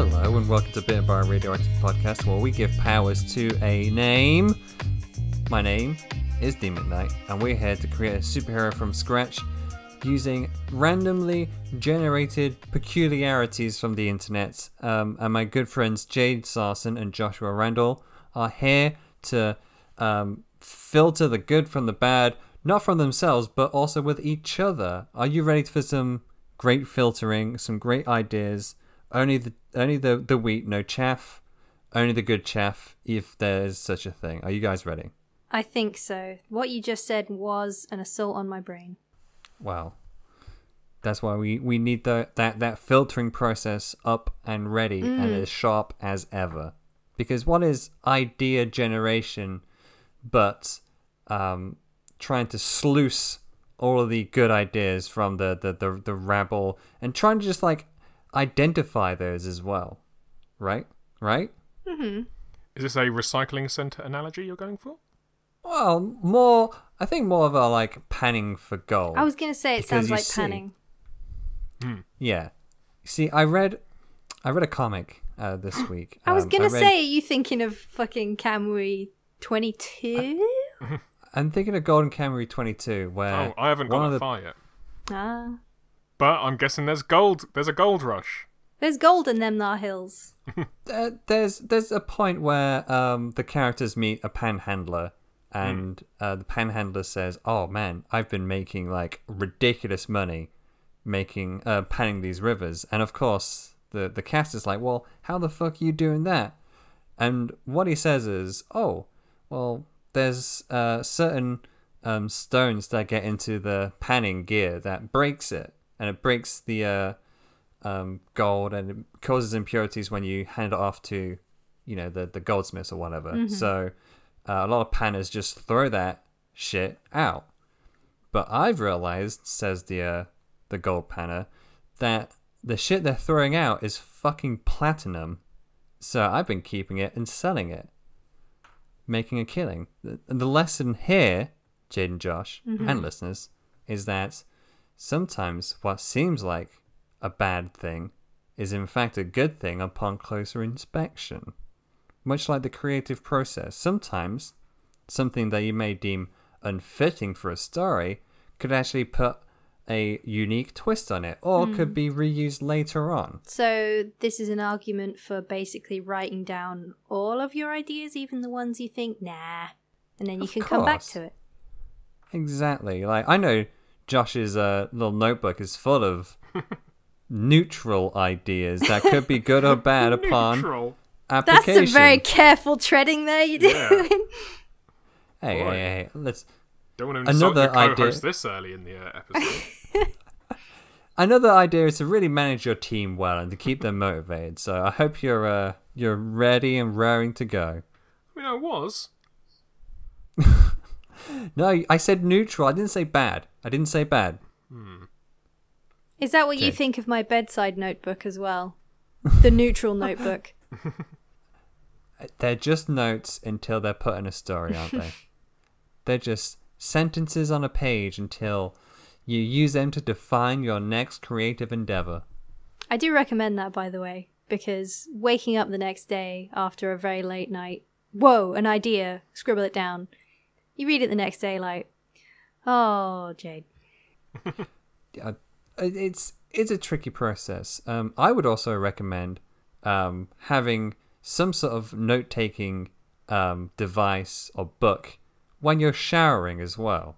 Hello and welcome to Bitten by a Radioactive Podcast, where we give powers to a name. My name is Demon Knight, and we're here to create a superhero from scratch using randomly generated peculiarities from the internet. Um, and my good friends Jade Sarson and Joshua Randall are here to um, filter the good from the bad, not from themselves, but also with each other. Are you ready for some great filtering, some great ideas? Only the only the, the wheat, no chaff. Only the good chaff, if there's such a thing. Are you guys ready? I think so. What you just said was an assault on my brain. Well, that's why we, we need the that, that filtering process up and ready and as sharp as ever. Because what is idea generation but um, trying to sluice all of the good ideas from the, the, the, the rabble and trying to just like identify those as well. Right? Right? Is this a recycling centre analogy you're going for? Well, more I think more of a like panning for gold. I was going to say it sounds like see- panning. Yeah. See, I read, I read a comic uh, this week. I was Um, going to read- say, are you thinking of fucking Kamuy 22? I'm thinking of Golden Kamuy 22, where oh, I haven't gone got of that the far yet. ah. But I'm guessing there's gold. There's a gold rush. There's gold in them thar hills. uh, there's there's a point where um the characters meet a panhandler, and uh, the panhandler says, "Oh man, I've been making like ridiculous money, making uh panning these rivers," and of course the the cast is like, "Well, how the fuck are you doing that?" And what he says is, "Oh, well, there's uh, certain um, stones that get into the panning gear that breaks it, and it breaks the uh, um, gold, and it causes impurities when you hand it off to, you know, the the goldsmiths or whatever. So uh, a lot of panners just throw that shit out. But I've realized, says the uh, the gold panner, that the shit they're throwing out is fucking platinum. So I've been keeping it and selling it, making a killing. The, the lesson here, Jade and Josh and listeners, is that sometimes what seems like a bad thing is in fact a good thing upon closer inspection. Much like the creative process, sometimes something that you may deem unfitting for a story could actually put a unique twist on it or hmm. could be reused later on. So, this is an argument for basically writing down all of your ideas, even the ones you think, nah, and then you Of can come back to it. Exactly. Like I know Josh's uh, little notebook is full of neutral ideas that could be good or bad upon Neutral. That's application. some very careful treading there you're Yeah. doing. hey, Boy. hey, hey, let's Don't want to insult Another your co-host idea- this early in the uh, episode. Another idea is to really manage your team well and to keep them motivated. So I hope you're uh, you're ready and raring to go. I mean, I was. No, I said neutral. I didn't say bad. I didn't say bad. Hmm. Is that what you think of my bedside notebook as well? The neutral notebook. They're just notes until they're put in a story, aren't they? they're just sentences on a page until you use them to define your next creative endeavor. I do recommend that, by the way, because waking up the next day after a very late night, whoa, an idea, scribble it down. You read it the next day, like, oh, Jade. uh, it's it's a tricky process. Um, I would also recommend um, having some sort of note taking um, device or book when you're showering as well.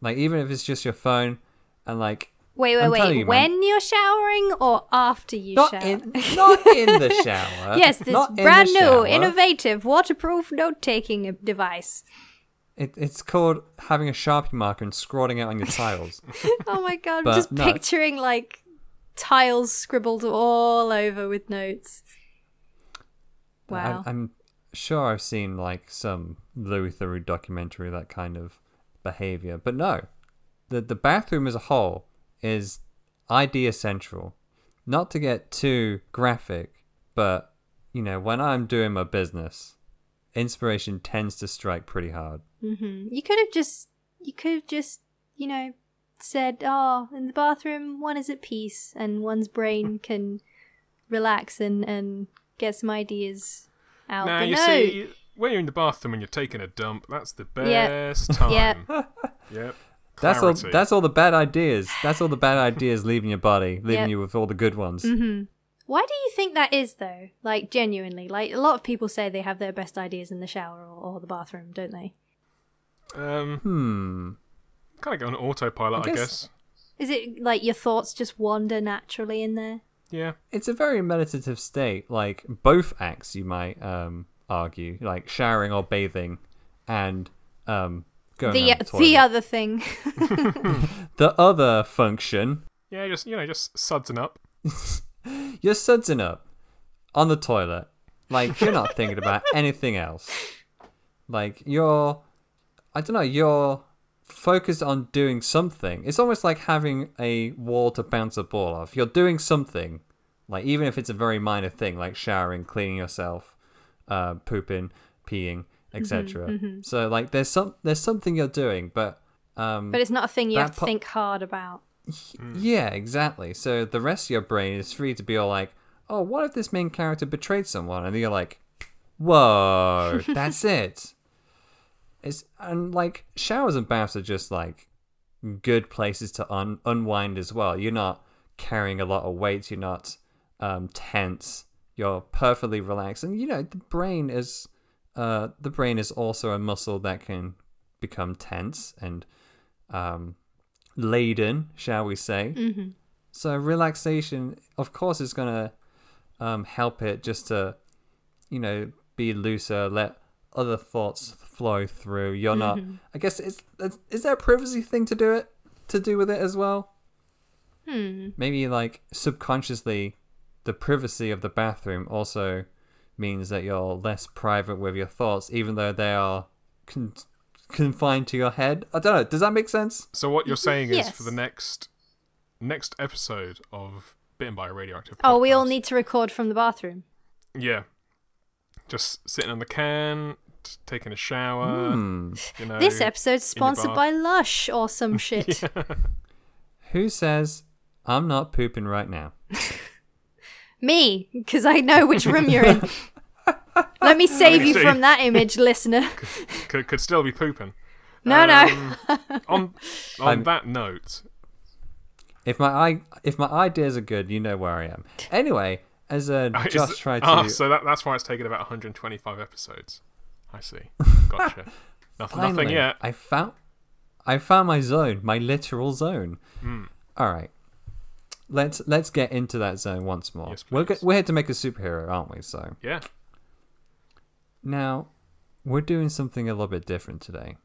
Like even if it's just your phone and like Wait, wait, I'm wait. you, when you're showering or after you not shower? in not in the shower. yes, this not brand new, innovative, waterproof note taking device. It, it's called having a sharpie marker and scrawling it on your tiles. Oh my god, I'm But just no. picturing like tiles scribbled all over with notes. Wow. I, I'm sure I've seen like some Louis Theroux documentary that kind of behavior, but no, the the bathroom as a whole is idea central. Not to get too graphic, but you know when I'm doing my business, inspiration tends to strike pretty hard. hmm You could have just, you could have just, you know, said, "Oh, in the bathroom, one is at peace, and one's brain can relax and and get some ideas out. Now but you no. see, when you're in the bathroom and you're taking a dump, that's the Yeah. best time. Yep. Yep. That's all. That's all the bad ideas. That's all the bad ideas leaving your body, leaving Yep. you with all the good ones. Mm-hmm. Why do you think that is, though? Like, genuinely. Like, a lot of people say they have their best ideas in the shower or, or the bathroom, don't they? Um, Hmm. kind of go on autopilot, I I guess- guess. Is it like your thoughts just wander naturally in there? Yeah. It's a very meditative state. Like both acts, you might um, argue, like showering or bathing, and um, going The, around the, the other thing. the other function, Yeah, just, you know, just sudsing up. you're sudsing up on the toilet, like you're not thinking about anything else. Like you're, I don't know, you're focused on doing something. It's almost like having a wall to bounce a ball off. You're doing something, like even if it's a very minor thing, like showering, cleaning yourself, uh, pooping, peeing, etc. So like there's some there's something you're doing, but um, but it's not a thing you have to po- think hard about. Yeah, exactly. So the rest of your brain is free to be all like, oh, what if this main character betrayed someone? And you're like, whoa, that's it. It's and like showers and baths are just like good places to un- unwind as well. You're not carrying a lot of weight. You're not um, tense. You're perfectly relaxed, and you know the brain is uh, the brain is also a muscle that can become tense and um, laden, shall we say? Mm-hmm. So relaxation, of course, is gonna um, help it just to, you know, be looser, let other thoughts flow through. You're not. I guess it's, it's is there a privacy thing to do it to do with it as well? Hmm. Maybe like subconsciously, the privacy of the bathroom also means that you're less private with your thoughts, even though they are con- confined to your head. I don't know. Does that make sense? So what you're saying is for the next next episode of Bitten by a Radioactive Oh, we all need to record from the bathroom. Yeah. Just sitting on the can, t- taking a shower, Hmm. you know. this episode's sponsored by Lush or some shit. Who says I'm not pooping right now? Me, because I know which room you're in. Let me save you see. from that image, listener. could, could still be pooping. No, no. Um, on on I'm- that note, If my if my ideas are good, you know where I am. Anyway, as uh, is Josh th- tried to, ah, so that, that's why it's taken about 125 episodes. I see. Gotcha. nothing, nothing yet. I found I found my zone, my literal zone. Hmm. All right, let's let's get into that zone once more. Yes, we're please. we're here to make a superhero, aren't we? So Yeah. Now we're doing something a little bit different today,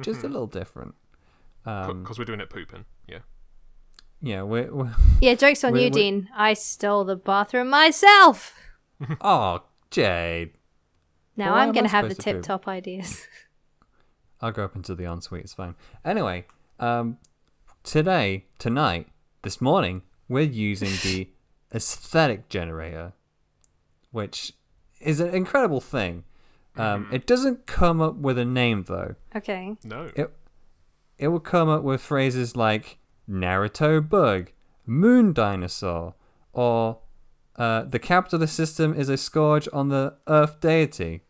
just Mm-hmm. a little different. Um, Because we're doing it pooping. Yeah. yeah, we're, we're Yeah, joke's on Wait, you, wait. Dean. I stole the bathroom myself. oh Jade. Now Well, I'm going to have the supposed to tip top ideas. I'll go up into the ensuite. It's fine. Anyway, um, today, tonight, this morning, we're using the aesthetic generator, which is an incredible thing. Um, It doesn't come up with a name though. Okay. No. It it will come up with phrases like Naruto bug, moon dinosaur, or uh, the capital of the system is a scourge on the Earth deity.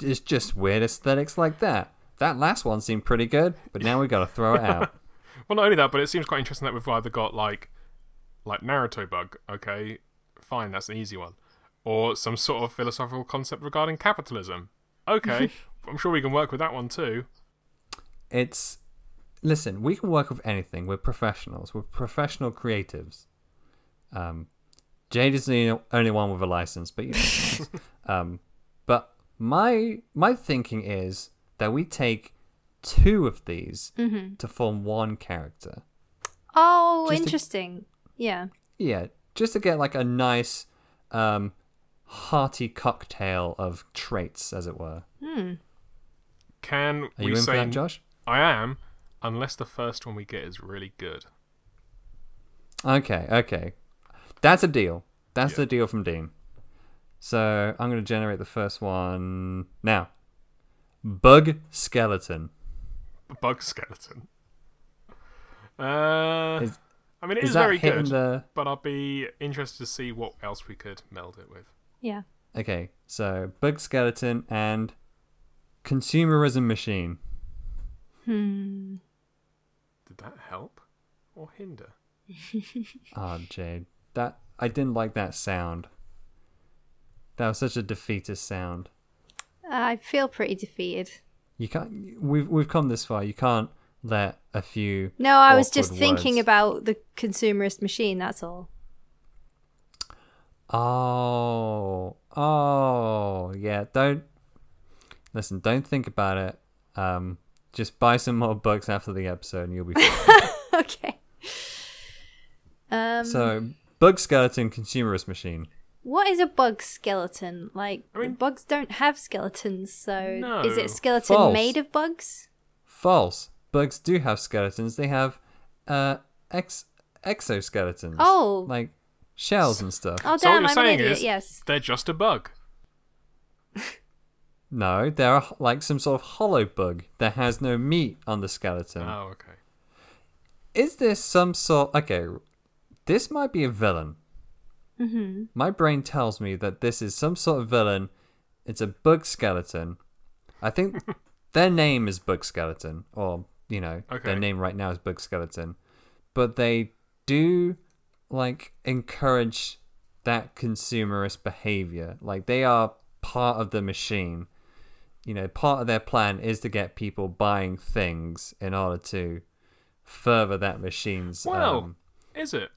It's just weird aesthetics like that. That last one seemed pretty good, but now we've got to throw it out. Well, not only that, but it seems quite interesting that we've either got like, like Naruto bug. Okay, fine, that's an easy one, or some sort of philosophical concept regarding capitalism. Okay, I'm sure we can work with that one too. It's listen, we can work with anything. We're professionals. We're professional creatives. Um, Jade is the only one with a license, but you know, um, but my my thinking is that we take two of these to form one character. Oh, Just to- interesting. Yeah. Yeah, just to get like a nice, um, hearty cocktail of traits, as it were. Hmm. Can Are we you in for say that, Josh? I am, unless the first one we get is really good. Okay, okay. That's a deal. That's Yeah. the deal from Dean. So I'm going to generate the first one now. Bug skeleton. Bug skeleton. Uh, Is- I mean, it is is that very good, the but I'll be interested to see what else we could meld it with. Yeah. okay? So bug skeleton and consumerism machine. Hmm. Did that help or hinder? Oh, Jade, that I didn't like that sound. That was such a defeatist sound. I feel pretty defeated. You can't. We've we've come this far. You can't let a few. No, I was just awkward thinking words- about the consumerist machine, that's all. Oh, oh, yeah. Don't listen. Don't think about it. Um, just buy some more books after the episode, and you'll be fine. okay. Um, so, bug skeleton consumerist machine. what is a bug skeleton? Like, I mean- bugs don't have skeletons, so No. is it a skeleton False. made of bugs? False. Bugs do have skeletons. They have uh ex exoskeletons. Oh. like shells and stuff. Oh, So what damn, you're I'm an saying idiot, is yes. they're just a bug. No, they're like some sort of hollow bug that has no meat on the skeleton. Oh, okay. Is this some sort? Okay, this might be a villain. Mm-hmm. My brain tells me that this is some sort of villain. It's a bug skeleton. I think their name is Bug Skeleton, or you know, Okay. their name right now is Bug Skeleton. But they do like encourage that consumerist behavior. Like they are part of the machine. You know, part of their plan is to get people buying things in order to further that machine's. Well, um, is it?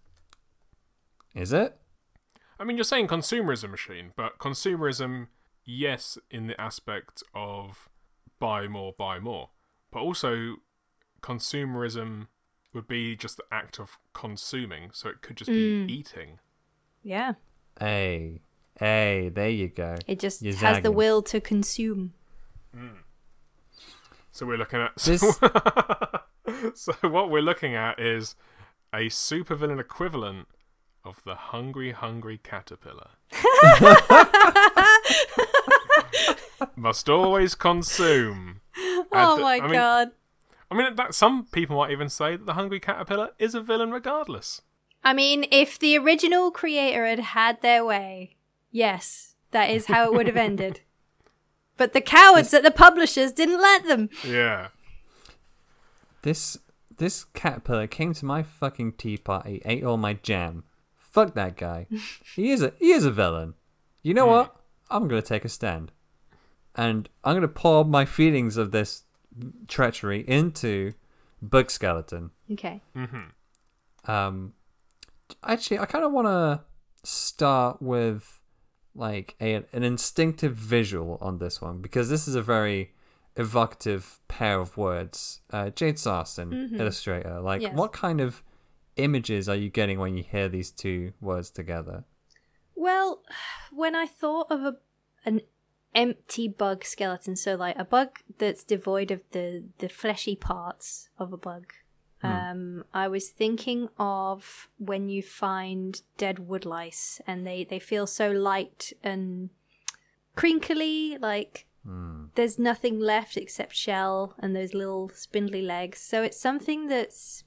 is it? I mean, you're saying consumerism machine, but consumerism, yes, in the aspect of buy more, buy more, but also consumerism would be just the act of consuming, so it could just be mm. eating. Yeah. Hey, hey, there you go. It just You're has the will to consume. Mm. So we're looking at This so what we're looking at is a supervillain equivalent of the hungry, hungry caterpillar. Must always consume. Oh And, my I mean- god. I mean, that some people might even say that the hungry caterpillar is a villain regardless. I mean, if the original creator had had their way, yes, that is how it would have ended. But the cowards at the publishers didn't let them. Yeah. this this caterpillar came to my fucking tea party, ate all my jam. Fuck that guy. he is a he is a villain. You know hmm. what? I'm gonna take a stand, and I'm gonna pour my feelings of this treachery into Bug Skeleton. Okay. Um, actually, I kind of want to start with like a, an instinctive visual on this one because this is a very evocative pair of words. Uh, Jade Sarson, illustrator, like Yes. what kind of images are you getting when you hear these two words together? Well, when I thought of a an empty bug skeleton, so like a bug that's devoid of the the fleshy parts of a bug, um, I was thinking of when you find dead woodlice and they they feel so light and crinkly, like there's nothing left except shell and those little spindly legs. So it's something that's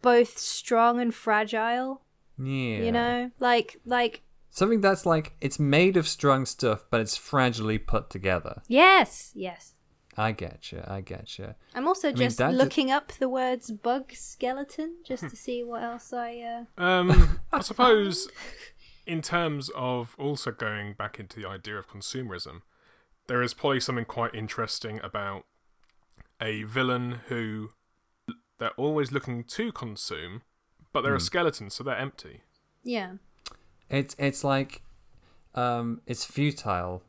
both strong and fragile. Yeah, You know, like like something that's like it's made of strong stuff, but it's fragilely put together. Yes, yes. I get you. I get you. I'm also mean, just that d- looking up the words bug skeleton just to see what else I. Uh... Um, I suppose, in terms of also going back into the idea of consumerism, there is probably something quite interesting about a villain who they're always looking to consume, but they're a skeleton, so they're empty. Yeah. It's it's like um it's futile.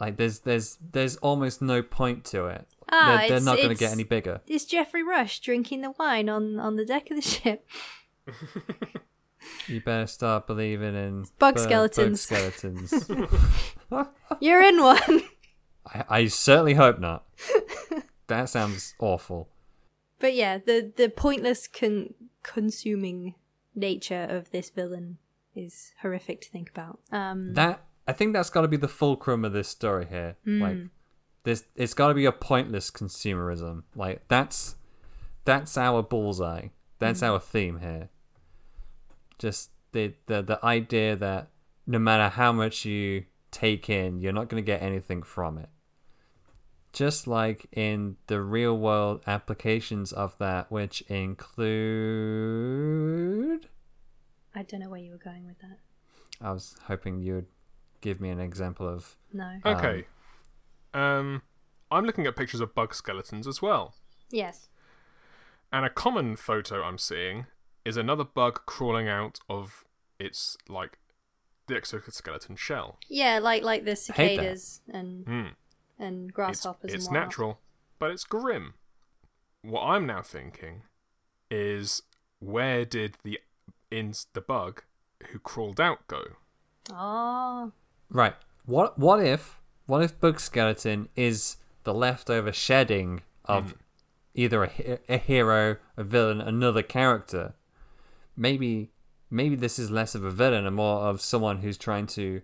Like there's there's there's almost no point to it. Ah, they're, they're not going to get any bigger. It's Geoffrey Rush drinking the wine on on the deck of the ship. You better start believing in Bug bu- skeletons. skeletons. You're in one. I, I certainly hope not. that sounds awful. but yeah, the the pointless con- consuming nature of this villain is horrific to think about. Um, That I think that's got to be the fulcrum of this story here. Like this, it's got to be a pointless consumerism. Like that's that's our bullseye. That's our theme here. Just the the the idea that no matter how much you take in, you're not going to get anything from it. Just like in the real world applications of that, which include. I don't know where you were going with that. I was hoping you would give me an example of. No. Okay. Um, I'm looking at pictures of bug skeletons as well. Yes. And a common photo I'm seeing is another bug crawling out of its like the exoskeleton shell. Yeah, like like the cicadas and Hmm. and grasshoppers it's and whatnot. natural, but it's grim. What I'm now thinking is where did the ins the bug who crawled out go? Oh. Right. What what if what if Bug Skeleton is the leftover shedding of hmm. either a, a hero, a villain, another character? Maybe maybe this is less of a villain and more of someone who's trying to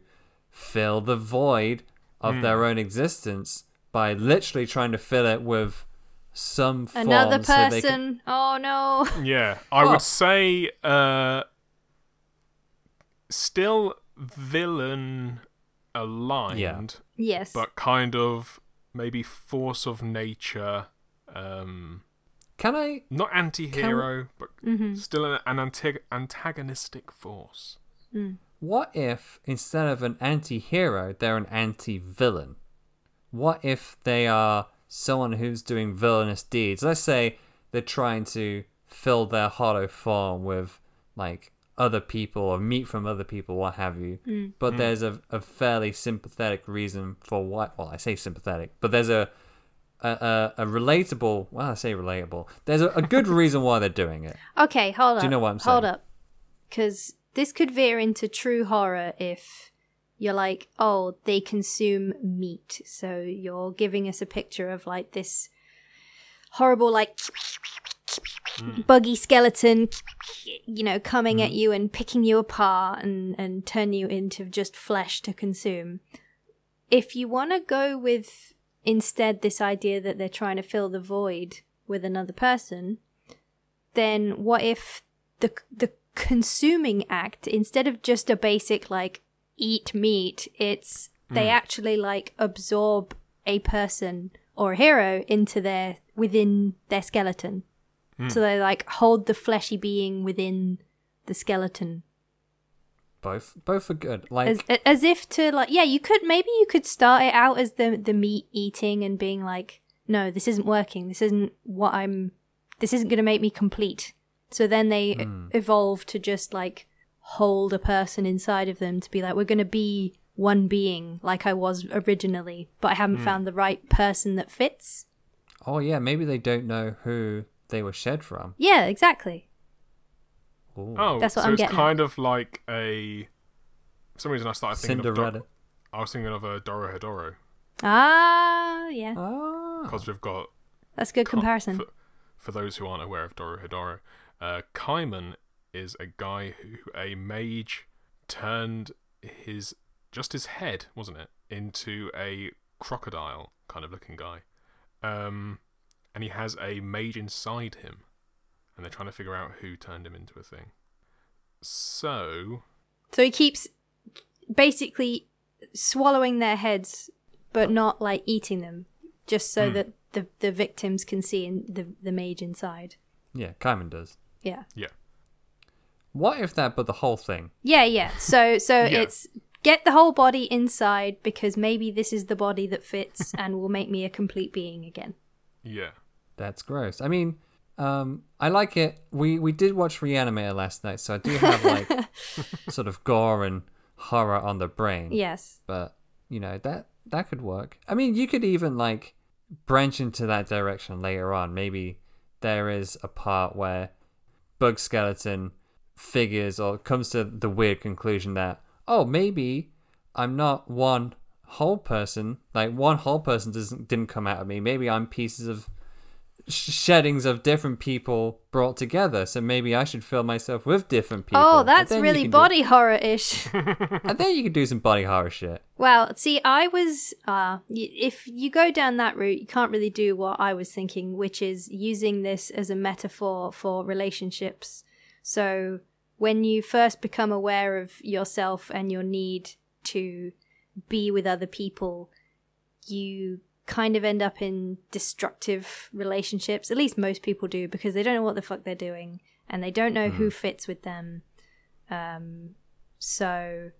fill the void of hmm. their own existence by literally trying to fill it with some form Another so can- person. Oh no. Yeah, I Oh. would say uh still villain aligned, Yeah. yes. but kind of maybe force of nature um Can I not anti-hero, but Mm-hmm. still an, an antag- antagonistic force. What if instead of an anti-hero, they're an anti-villain? What if they are someone who's doing villainous deeds? Let's say they're trying to fill their hollow form with like other people or meat from other people, what have you. Mm. But mm. there's a, a fairly sympathetic reason for what. Well, I say sympathetic, but there's a a, a, a relatable. Well, I say relatable. There's a, a good reason why they're doing it. Okay, hold up. Do you know what I'm saying? Hold up. Because this could veer into true horror if you're like, oh, they consume meat. So you're giving us a picture of like this horrible, like, buggy skeleton, you know, coming mm-hmm. at you and picking you apart and, and turn you into just flesh to consume. If you want to go with instead this idea that they're trying to fill the void with another person, then what if the the consuming act instead of just a basic like eat meat, it's they hmm. actually like absorb a person or a hero into their within their skeleton. Hmm. So they like hold the fleshy being within the skeleton. Both both are good. Like as as if to like yeah you could maybe you could start it out as the the meat eating and being like no this isn't working. This isn't what i'm this isn't going to make me complete. So then they e- evolve to just like hold a person inside of them to be like we're going to be one being like i was originally but i haven't found the right person that fits Oh yeah, maybe they don't know who they were shed from. yeah exactly Ooh. Oh, That's what so I'm it's getting kind of like a. For some reason, I started thinking of. Cinderella. Do- I was thinking of a Dorohedoro ah yeah Ah. because we've got that's a good comparison For, for those who aren't aware of Dorohedoro, uh, Kaiman is a guy who a mage turned his just his head, wasn't it, into a crocodile kind of looking guy, um, and he has a mage inside him, and they're trying to figure out who turned him into a thing. So So he keeps basically swallowing their heads, but not like eating them, just so that the the victims can see in the the mage inside. Yeah, Kaiman does. Yeah, yeah, What if that but the whole thing? yeah, yeah. So so Yeah. it's get the whole body inside because maybe this is the body that fits and will make me a complete being again. yeah, That's gross. I mean, um, I like it. We we did watch Reanimator last night, so I do have like sort of gore and horror on the brain. Yes. But you know that that could work. I mean, you could even like branch into that direction later on. Maybe there is a part where Bug Skeleton figures or comes to the weird conclusion that oh maybe I'm not one whole person. Like one whole person doesn't didn't come out of me. Maybe I'm pieces of sh- sheddings of different people brought together. So maybe I should fill myself with different people. Oh, that's really can do- body horror ish. and then you can do some body horror shit. Well, see, I was. Uh, y- if you go down that route, you can't really do what I was thinking, which is using this as a metaphor for relationships. So, when you first become aware of yourself and your need to be with other people, you kind of end up in destructive relationships. At least most people do because they don't know what the fuck they're doing and they don't know who fits with them. Um, so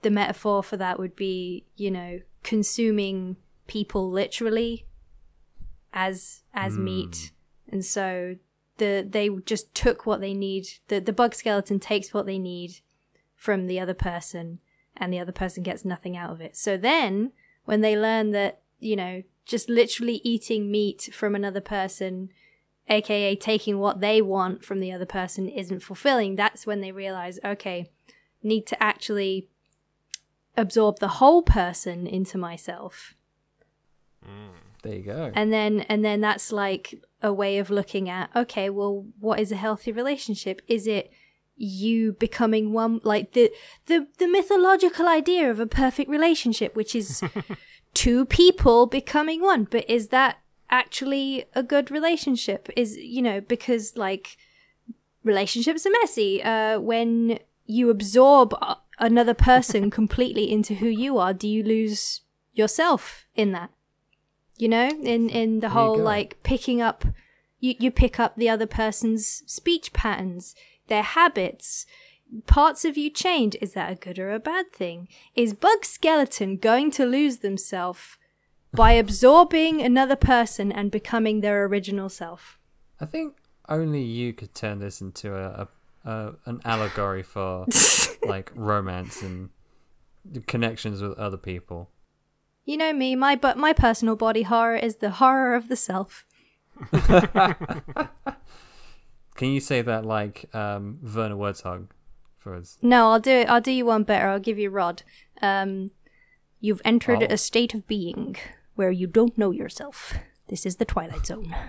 the metaphor for that would be, you know, consuming people literally as as meat. And so the they just took what they need. The the bug skeleton takes what they need from the other person and the other person gets nothing out of it. So then when they learn that, you know, just literally eating meat from another person aka taking what they want from the other person isn't fulfilling, that's when they realize, okay, need to actually absorb the whole person into myself. Mm. There you go. And then and then that's like a way of looking at, okay, well, what is a healthy relationship? Is it you becoming one like the the the mythological idea of a perfect relationship, which is two people becoming one, but is that actually a good relationship? Is you know, because like relationships are messy. Uh, when you absorb another person completely into who you are, do you lose yourself in that? You know, in in the you whole like picking up, you you pick up the other person's speech patterns, their habits. Parts of you change. Is that a good or a bad thing? Is Bug Skeleton going to lose themselves by absorbing another person and becoming their original self? I think only you could turn this into a, a, a an allegory for like romance and connections with other people. You know me, my but my personal body horror is the horror of the self. Can you say that like um, Werner Herzog for us? No, I'll do it. I'll do you one better. I'll give you Rod. Um, you've entered Oh. a state of being where you don't know yourself. This is the Twilight Zone.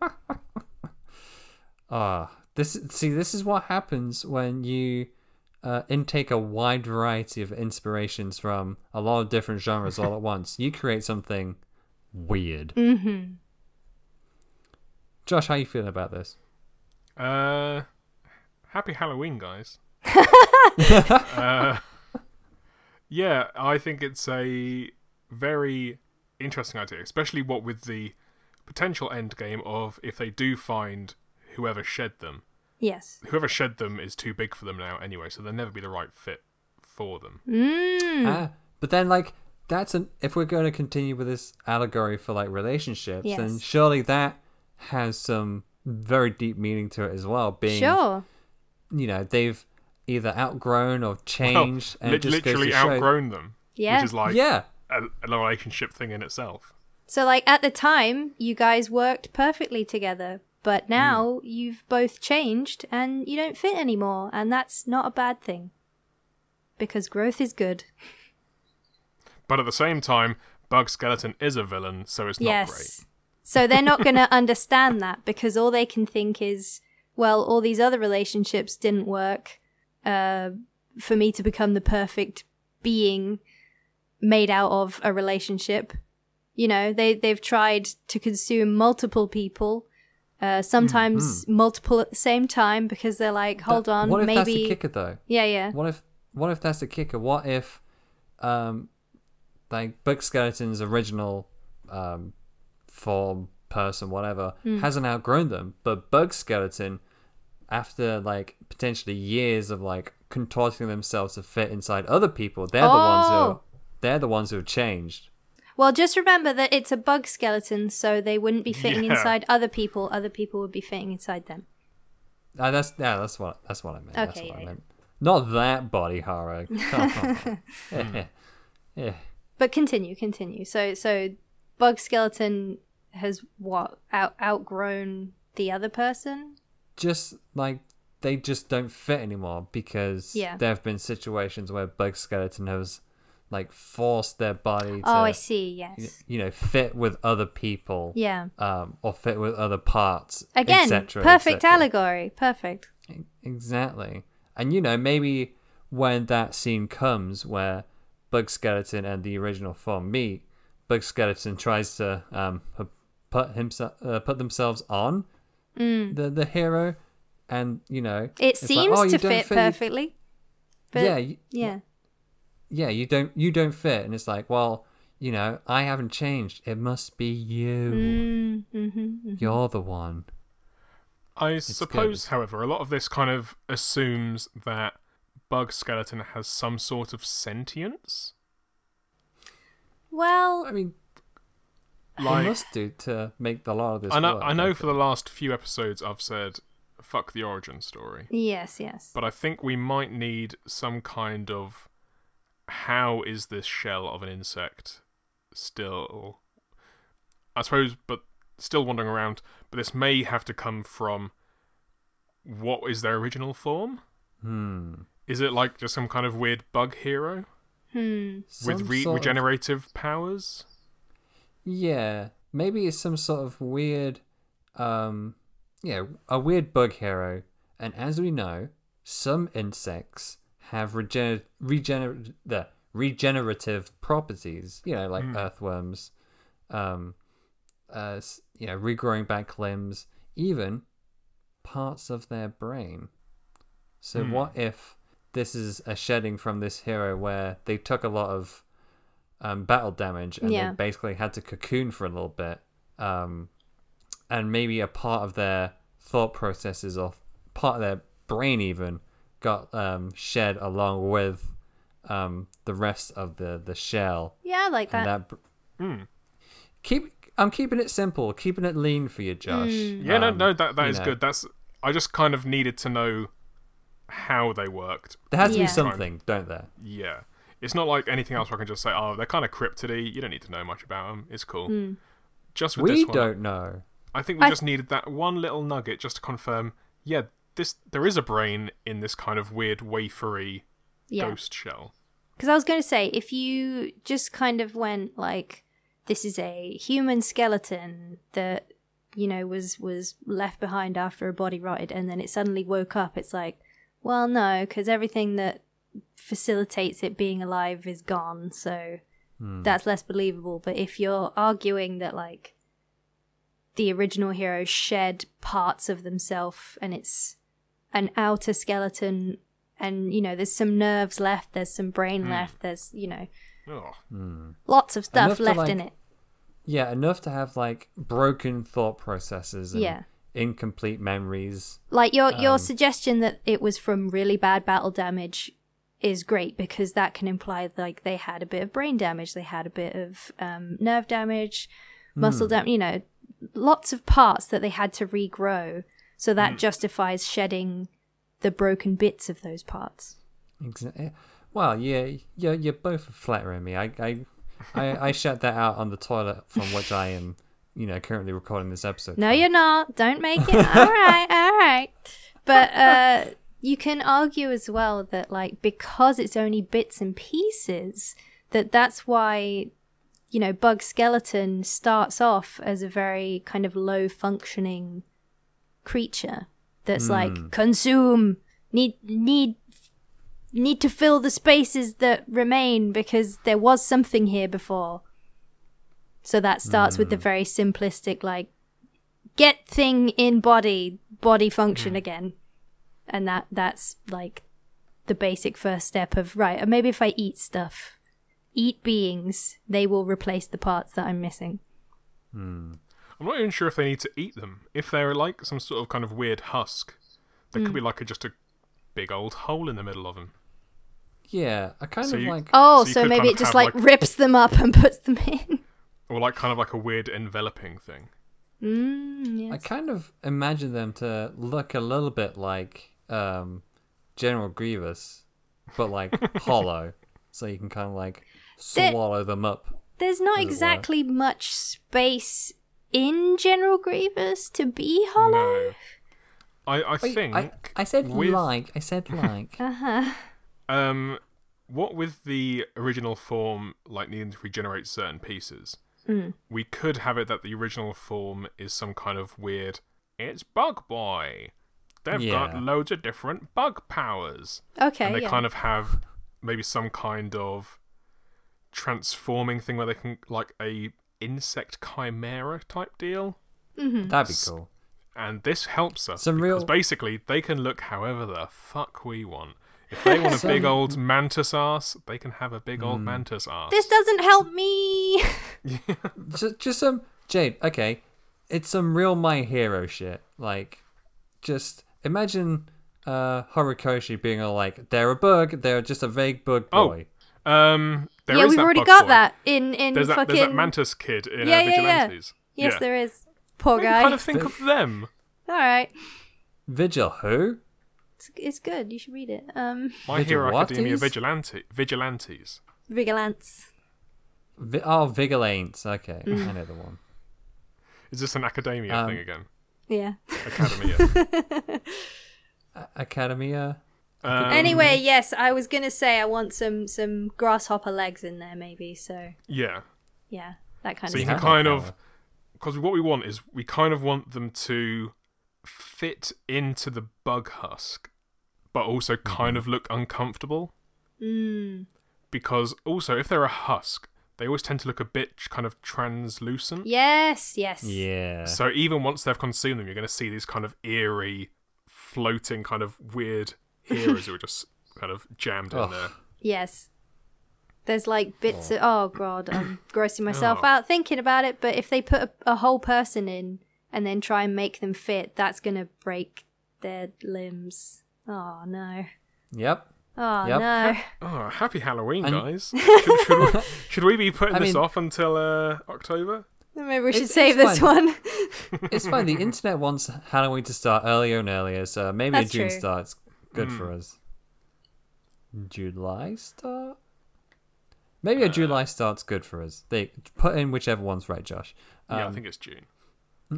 Ah, this see this is what happens when you uh, intake a wide variety of inspirations from a lot of different genres all at once. You create something weird. Mm-hmm. Josh, how you feeling about this? Uh, happy Halloween, guys. uh, yeah, I think it's a very interesting idea, especially what with the potential end game of if they do find whoever shed them. Yes. Whoever shed them is too big for them now anyway, so they'll never be the right fit for them. Mm. Ah, but then like that's an if we're going to continue with this allegory for like relationships, then surely that has some very deep meaning to it as well. Being Sure. you know they've either outgrown or Well, changed, and li- it just goes literally to show- outgrown them, Yeah. which is like yeah, a, a relationship thing in itself. So, like, at the time, you guys worked perfectly together, but now you've both changed and you don't fit anymore, and that's not a bad thing. Because growth is good. But at the same time, Bug Skeleton is a villain, so it's not yes. great. So, they're not going to understand that because all they can think is, well, all these other relationships didn't work uh, for me to become the perfect being made out of a relationship. You know, they they've tried to consume multiple people, uh, sometimes multiple at the same time because they're like, hold That- on, What if maybe that's the kicker though? yeah, yeah, What if what if that's the kicker? What if um like Bug Skeleton's original um form, person, whatever, Hmm. hasn't outgrown them, but Bug Skeleton after like potentially years of like contorting themselves to fit inside other people, they're the ones who Oh. they're the ones who have changed. Well, just remember that it's a bug skeleton, so they wouldn't be fitting Yeah. inside other people. Other people would be fitting inside them. Uh, that's yeah, that's what that's what I meant. that's Okay, what yeah, I yeah. meant. Not that body horror. Yeah. yeah. But continue, continue. So, so bug skeleton has what out outgrown the other person. just like they just don't fit anymore because Yeah. there have been situations where Bug Skeleton has like force their body to oh, I see. Yes. you know fit with other people Yeah. um or fit with other parts Again, etc., perfect allegory. Perfect. Exactly and you know maybe when that scene comes where Bug Skeleton and the original form meet Bug Skeleton tries to um put himself uh, put themselves on Mm. the the hero and you know It it's like, seems "Oh, to fit fit- perfectly. But, yeah, y- Yeah. Yeah, you don't you don't fit, and it's like, well, you know, I haven't changed. It must be you. Mm, hmm You're the one. I suppose, good. however, a lot of this kind of assumes that Bug Skeleton has some sort of sentience. Well, I mean, Like, must do to make the lot of this. I know, work, I know, don't for the last few episodes, I've said "fuck the origin story," yes, yes. but I think we might need some kind of how is this shell of an insect still? I suppose, but still wandering around. But this may have to come from what is their original form. Hmm. Is it like just some kind of weird bug hero Hmm. with re- sort of- regenerative powers? Yeah, maybe it's some sort of weird, um, yeah, a weird bug hero. And as we know, some insects have regener- regener- the regenerative properties. You know, like earthworms, um, uh, you know, regrowing back limbs, even parts of their brain. So Hmm. what if this is a shedding from this hero where they took a lot of um, battle damage and Yeah. they basically had to cocoon for a little bit, um, and maybe a part of their thought processes or part of their brain even got um, shed along with um, the rest of the the shell. Yeah, I like that. And that br- Hmm. keep I'm keeping it simple, keeping it lean for you, Josh. Yeah, no, Um, no, that that you know, good. That's I just kind of needed to know how they worked. There has to Yeah. be something, don't there? Yeah, it's not like anything else where I can just say, "Oh, they're kind of cryptidy." You don't need to know much about them. It's cool. Just with We this one, don't know. I think we I- just needed that one little nugget just to confirm. Yeah, this there is a brain in this kind of weird wafery yeah. ghost shell. Because I was going to say, if you just kind of went like, this is a human skeleton that you know was was left behind after a body rotted, and then it suddenly woke up, it's like, well, no, because everything that facilitates it being alive is gone, so hmm. that's less believable. But if you're arguing that like the original hero shed parts of themselves and it's an outer skeleton and you know there's some nerves left there's some brain left there's you know Oh, lots of stuff Enough to, left in it Yeah, enough to have like broken thought processes and Yeah. incomplete memories. like your Um, your suggestion that it was from really bad battle damage is great because that can imply like they had a bit of brain damage they had a bit of um, nerve damage Hmm. muscle damage you know lots of parts that they had to regrow so that justifies shedding the broken bits of those parts Exactly. Well, yeah, you're, you're both flattering me. I, I, I, I shut that out on the toilet from which I am, you know, currently recording this episode. No, from. you're not. Don't make it. all right, all right. But uh, you can argue as well that, like, because it's only bits and pieces, that that's why, you know, Bug Skeleton starts off as a very kind of low functioning creature that's like hmm. consume, need, need. Need to fill the spaces that remain because there was something here before. So that starts with the hmm. very simplistic, like, get thing in body body function hmm. again. And that that's like the basic first step of right or maybe if i eat stuff eat beings they will replace the parts that i'm missing I'm not even sure if they need to eat them. If they're like some sort of kind of weird husk, there Hmm. could be like a, just a big old hole in the middle of them. Yeah, I kind So of you- like. oh So so, maybe it just like, like- rips them up and puts them in Or like kind of like a weird enveloping thing. mm, I kind of imagine them to look a little bit like um, General Grievous, but like hollow, so you can kind of like There- swallow them up. there's not as it were. exactly much space in general grievous to be hollow No. I, I Wait, think I, I said with, like. I said like. uh-huh um what with the original form like needing to regenerate certain pieces, we could have it that the original form is some kind of weird it's bug boy. They've Yeah. got loads of different bug powers. okay and they yeah. kind of have maybe some kind of transforming thing where they can like a insect chimera type deal That'd be cool. and this helps us Some because real- basically they can look however the fuck we want. If they want a big old mantis ass, they can have a big old Hmm. mantis ass. This doesn't help me. just, just some Jade. Okay, it's some real My Hero shit. Like, just imagine uh Horikoshi being all like, "They're a bug. They're just a vague bug Oh, boy." Um, there yeah, is we've that already got boy. that in in There's that, fucking. there's that mantis kid in Yeah, uh, yeah, yeah. Vigilantes. yes, yeah. there is. Poor Maybe guy. kind of think of them. All right, Vigil who? it's, it's good. You should read it. Um, My Hero Academia Vigilante Vigilantes. Vigilance. Vi- oh, Vigilantes. Okay, Mm. I know the one. Is this an academia Um, thing again? Yeah. Academia. A- Academia. Um, anyway, yes, I was gonna say I want some some grasshopper legs in there, maybe. So yeah. yeah, that kind So of So you can kind of because what we want is we kind of want them to fit into the bug husk, but also Mm-hmm. kind of look uncomfortable. Mm. Because also, if they're a husk, they always tend to look a bit kind of translucent. Yes, yes. Yeah. So even once they've consumed them, you're going to see these kind of eerie, floating, kind of weird heroes who are just kind of jammed in there. Yes. There's like bits of oh god, I'm grossing myself Oh. out thinking about it. But if they put a, a whole person in and then try and make them fit, that's gonna break their limbs. Oh no. Yep. Oh Yep. no. Oh, happy Halloween, And- guys! should, should, we, should we be putting I this mean- off until uh, October? Maybe we should It's- save it's this fine. one. It's fine. The internet wants Halloween to start earlier and earlier, so maybe That's a June true. start's good for Hmm. us. July start? Maybe a Uh, July start's good for us. They put in whichever one's right, Josh. yeah, I Um, think it's June.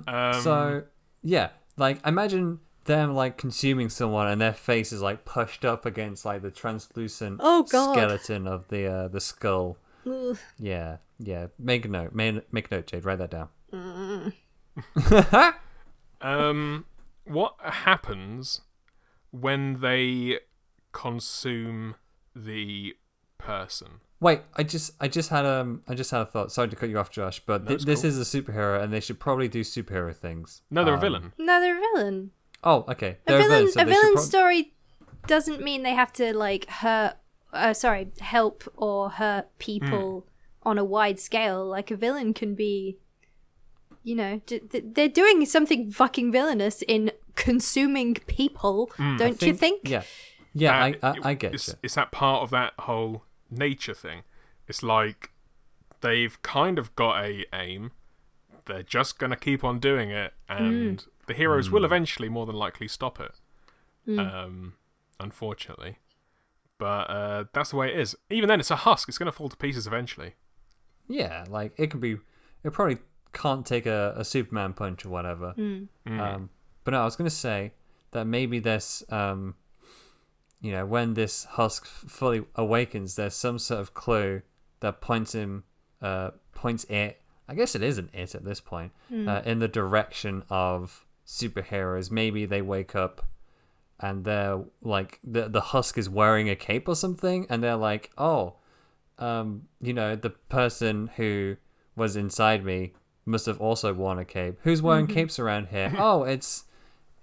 Um, so yeah, like imagine them like consuming someone and their face is like pushed up against like the translucent Oh, God. skeleton of the uh, the skull. Ugh. Yeah, yeah. Make a note. Make, make a note, Jade. Write that down. um, what happens when they consume the person? Wait, I just I just had um I just had a thought. Sorry to cut you off, Josh, but th- That's this cool. is a superhero, and they should probably do superhero things. No, they're a Um, villain. No, they're a villain. Oh, okay. A They're villain, so a villain prob- story doesn't mean they have to like hurt. Uh, sorry, help or hurt people Hmm. on a wide scale. Like a villain can be, you know, d- th- they're doing something fucking villainous in consuming people. don't you think? Yeah, yeah. Uh, I I, I get it's, you. it's that part of that whole nature thing. It's like they've kind of got a aim. They're just gonna keep on doing it, and the heroes will eventually, more than likely, stop it. Um, unfortunately, but uh, that's the way it is. Even then, it's a husk. It's gonna fall to pieces eventually. Yeah, like it could be. It probably can't take a, a Superman punch or whatever. Mm. Um, but no, I was gonna say that maybe this, um, you know, when this husk fully awakens, there's some sort of clue that points him, uh, points it. I guess it isn't it at this point, uh, in the direction of superheroes. Maybe they wake up and they're like the the husk is wearing a cape or something, and they're like, oh, um, you know, the person who was inside me must have also worn a cape. Who's wearing capes around here? oh, it's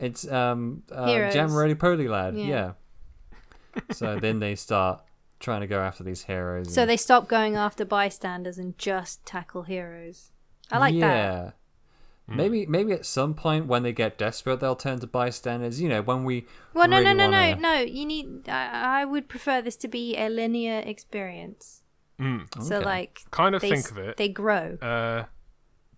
it's um uh, Heroes. Jam Roly Poly Lad. Yeah. Yeah. so then they start trying to go after these heroes. So and- they stop going after bystanders and just tackle heroes. I like that. yeah. Maybe maybe at some point when they get desperate, they'll turn to bystanders. You know, when we Well, no, really no, no, wanna- no, no. You need. I, I would prefer this to be a linear experience. Mm. So, Okay. like, Kind of they, think of it. They grow. Uh,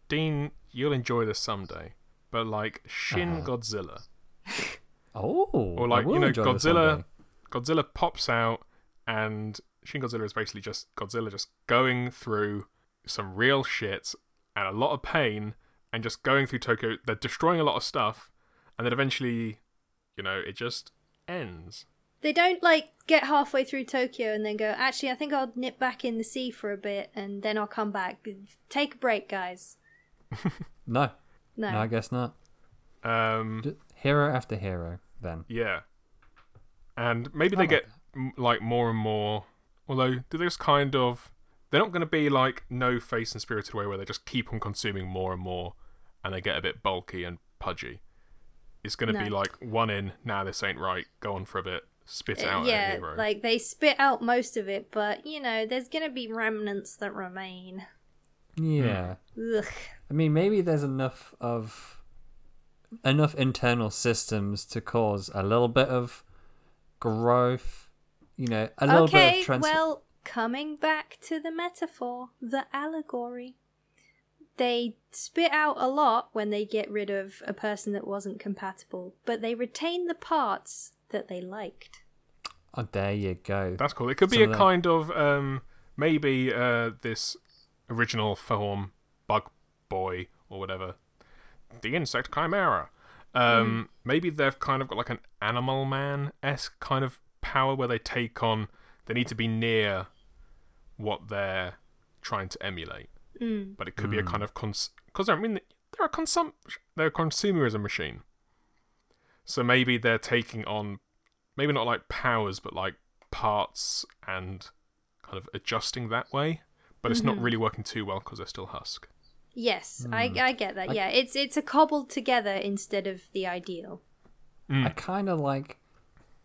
Dean, you'll enjoy this someday. But like Shin Uh-huh. Godzilla, Oh, or I like will you know Godzilla. Godzilla pops out, and Shin Godzilla is basically just Godzilla just going through some real shit and a lot of pain, and just going through Tokyo. They're destroying a lot of stuff, and then eventually, you know, it just ends. They don't like get halfway through Tokyo and then go. Actually, I think I'll nip back in the sea for a bit and then I'll come back. Take a break, guys. No, No. no, I guess not. Um, Just hero after hero. Then Yeah, and maybe I they like get m like more and more. Although do they just kind of they're not going to be like no face and Spirited Away where they just keep on consuming more and more, and they get a bit bulky and pudgy. it's going to be No. like one in. Nah, this ain't right. Go on for a bit. Spit it out. at a yeah, hero. like they spit out most of it, but you know, there's gonna be remnants that remain. Yeah. Ugh. I mean, maybe there's enough of enough internal systems to cause a little bit of growth. You know, a little bit Okay, of trans. well, coming back to the metaphor, the allegory. They spit out a lot when they get rid of a person that wasn't compatible, but they retain the parts that they liked. oh, there you go. That's cool. It could be Some a of them- kind of um, maybe uh, this original form bug boy or whatever, the insect chimera. Um, Maybe they've kind of got like an animal man esque kind of power where they take on. They need to be near what they're trying to emulate, Mm. but it could be a kind of cons because I mean they're a consum they're a consumerism machine. So maybe they're taking on maybe not like powers, but like parts and kind of adjusting that way. But it's not really working too well because they're still husk. Yes, I, Hmm. I get that. Yeah, it's it's a cobbled together instead of the ideal. I kind of like.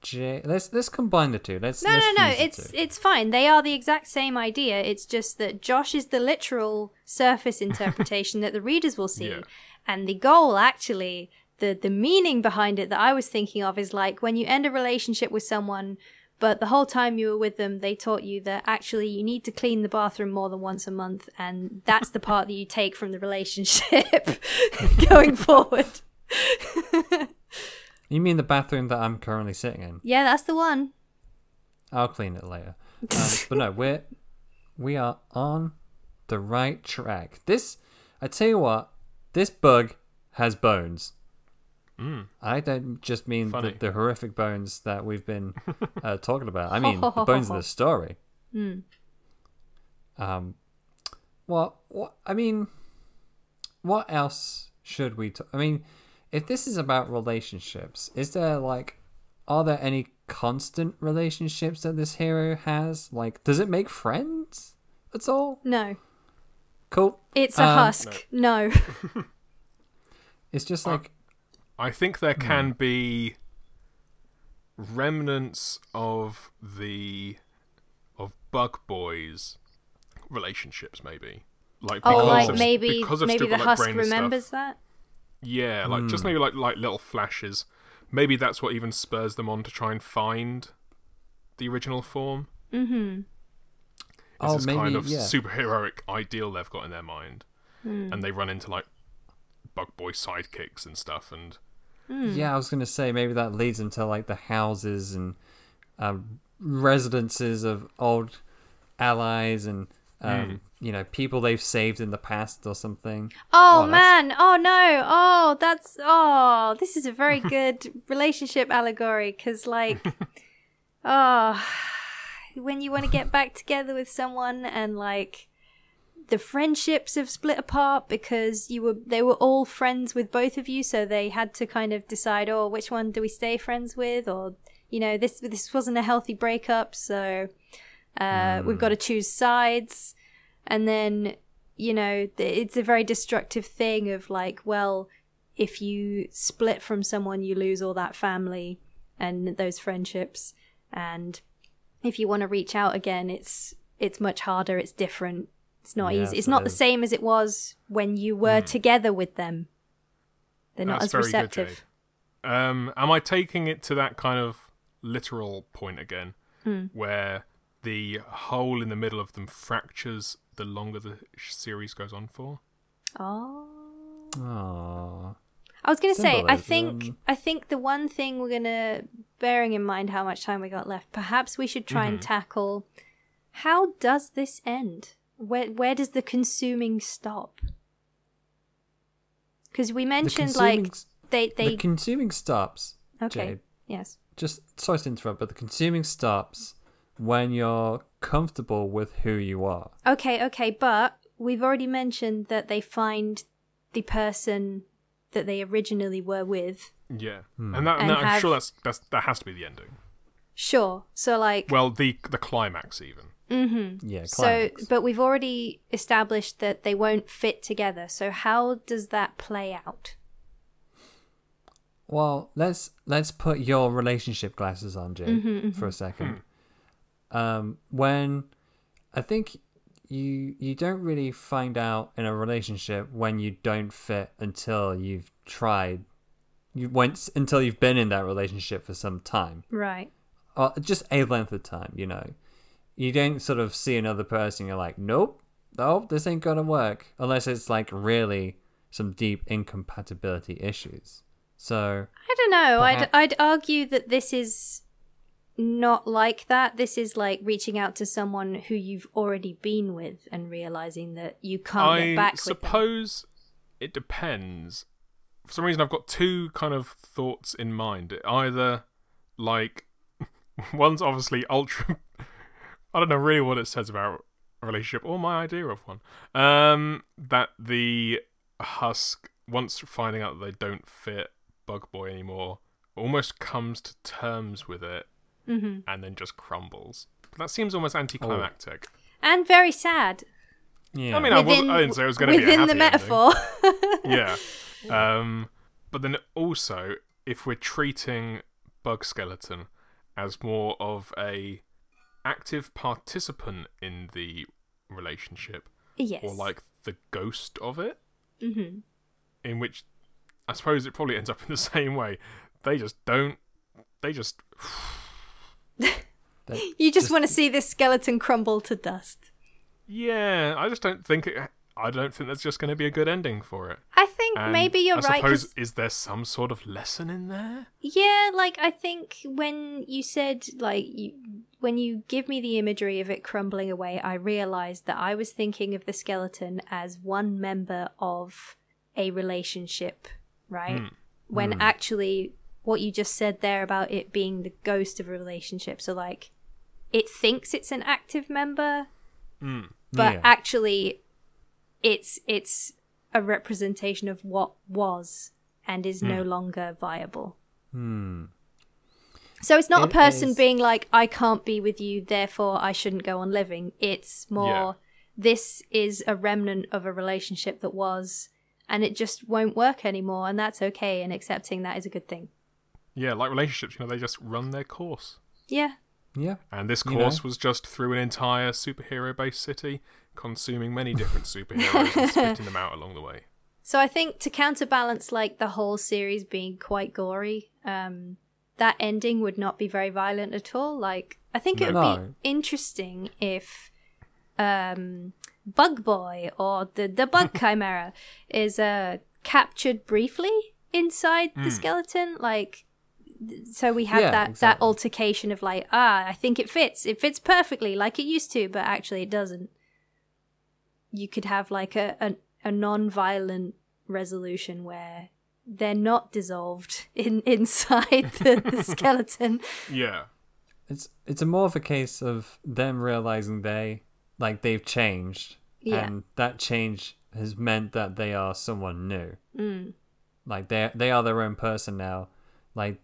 J- let's let's combine the two. Let's No, let's no, no. It's it's fine. They are the exact same idea. It's just that Josh is the literal surface interpretation that the readers will see, Yeah. and the goal actually, the the meaning behind it that I was thinking of is like when you end a relationship with someone. But the whole time you were with them, they taught you that actually you need to clean the bathroom more than once a month, and that's the part that you take from the relationship going forward. You mean the bathroom that I'm currently sitting in? Yeah, that's the one. I'll clean it later. Um, but no, we're we are on the right track. This, I tell you what, this bug has bones. I don't just mean the, the horrific bones that we've been uh, talking about. I mean the bones of the story. Um, what? What? I mean, what else should we? T- I mean, if this is about relationships, is there like, are there any constant relationships that this hero has? Like, does it make friends at all? No, Cool. it's a Um, husk. no. It's just like, I think there can be remnants of the of Bug Boys relationships, maybe. Like Oh, like of- maybe because of maybe the stupid, like, husk brain stuff. remembers that. Yeah, like just maybe like like little flashes. Maybe that's what even spurs them on to try and find the original form. Mm-hmm. It's Oh, this kind of yeah. superheroic ideal they've got in their mind, Hmm. and they run into like Bug Boy sidekicks and stuff, and Hmm. yeah, I was gonna say maybe that leads them to like the houses and um, residences of old allies and um, you know people they've saved in the past or something. Oh, Oh, that's- man! Oh no! Oh, that's oh, this is a very good relationship allegory because, like, oh, when you want to get back together with someone and like the friendships have split apart because you were they were all friends with both of you, so they had to kind of decide, oh, which one do we stay friends with, or you know, this this wasn't a healthy breakup, so uh, we've got to choose sides, and then you know, it's a very destructive thing of like, well, if you split from someone, you lose all that family and those friendships, and if you want to reach out again, it's it's much harder. It's different. It's not Yes, easy. It's it not the same as it was when you were together with them. They're not That's as receptive. Um, am I taking it to that kind of literal point again, Hmm. where the hole in the middle of them fractures the longer the sh- series goes on for? oh. Aww. I was gonna say, I Symbolism. think I think the one thing we're gonna bearing in mind how much time we got left, perhaps we should try Mm-hmm. and tackle how does this end? Where where does the consuming stop? Because we mentioned consuming, like they they the consuming stops. okay Jade. yes Just sorry to interrupt, but the consuming stops when you're comfortable with who you are. okay okay, but we've already mentioned that they find the person that they originally were with. Yeah, Hmm. and that, And no, I'm have- sure that's that's that has to be the ending. Sure. So like Well, the the climax even. Mm-hmm. Yeah, So, but we've already established that they won't fit together. So, how does that play out? Well, let's let's put your relationship glasses on, Jay, mm-hmm, mm-hmm. for a second. Hmm. Um, when I think you you don't really find out in a relationship when you don't fit until you've tried you went until you've been in that relationship for some time Right. or just a length of time you know you don't sort of see another person you're like nope nope this ain't gonna work unless it's like really some deep incompatibility issues so I don't know. I'd I'd argue that this is not like that. This is like reaching out to someone who you've already been with and realizing that you can't get I back with them. suppose it depends. For some reason, I've got two kind of thoughts in mind. Either like one's obviously ultra. I don't know really what it says about a relationship or my idea of one. Um, that the husk, once finding out that they don't fit Bug Boy anymore, almost comes to terms with it Mhm. and then just crumbles. But that seems almost anticlimactic. And very sad. yeah I mean, I, within wasn't, I didn't say it was going to be a within the metaphor. yeah. Um, but then also, if we're treating Bug Skeleton as more of a active participant in the relationship, yes. or like the ghost of it, hmm in which I suppose it probably ends up in the same way. They just don't. They just. That- You just, want to see this skeleton crumble to dust. Yeah, I just don't think it. I don't think that's just going to be a good ending for it. I think And maybe you're right. I right. 'cause- Suppose, is there some sort of lesson in there? Yeah, like I think when you said like you, when you give me the imagery of it crumbling away, I realized that I was thinking of the skeleton as one member of a relationship, right? Hmm. When hmm. actually what you just said there about it being the ghost of a relationship, so like it thinks it's an active member, hmm. but Yeah. actually it's it's a representation of what was and is no longer viable. hmm So it's not It a person is- being like, I can't be with you, therefore I shouldn't go on living. It's more, Yeah. this is a remnant of a relationship that was, and it just won't work anymore, and that's okay, and accepting that is a good thing. Yeah, like relationships, you know, they just run their course. Yeah. yeah And this You course know? was just through an entire superhero based city, consuming many different superheroes and spitting them out along the way. So I think to counterbalance like the whole series being quite gory, um, that ending would not be very violent at all. Like I think it would No. be interesting if um, Bug Boy or the the Bug Chimera is uh, captured briefly inside the skeleton, like. So we have Yeah, that that altercation of like ah I think it fits it fits perfectly like it used to but actually it doesn't. You could have like a a, a non-violent resolution where they're not dissolved in inside the, the skeleton. Yeah. it's it's a more of a case of them realizing they like they've changed Yeah. and that change has meant that they are someone new Mm. like they they are their own person now like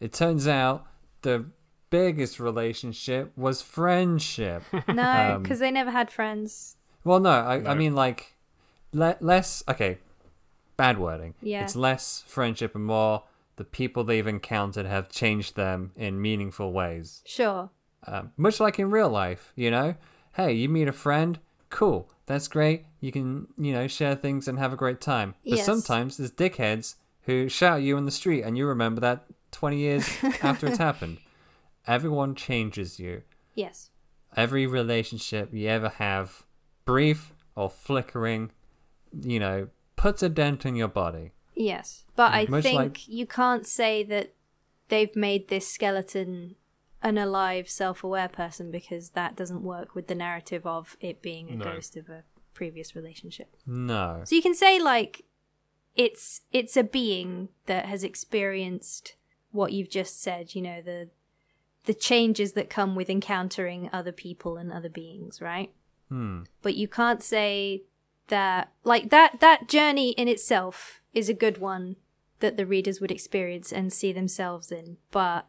it turns out the biggest relationship was friendship No, Um, because they never had friends. Well no i, I mean like le- less okay bad wording Yeah. it's less friendship and more the people they've encountered have changed them in meaningful ways Sure. um, much like in real life, you know. Hey, you meet a friend, cool, that's great. You can, you know, share things and have a great time. But Yes. sometimes there's dickheads who shout at you in the street, and you remember that 20 years after it's happened. Everyone changes you. Yes. Every relationship you ever have, brief or flickering, you know, puts a dent in your body. Yes. But I Much think like- you can't say that they've made this skeleton an alive, self aware person because that doesn't work with the narrative of it being a No. ghost of a previous relationship. No. So you can say like it's it's a being that has experienced what you've just said, you know, the the changes that come with encountering other people and other beings, right? Hmm. But you can't say that like that that journey in itself is a good one that the readers would experience and see themselves in, but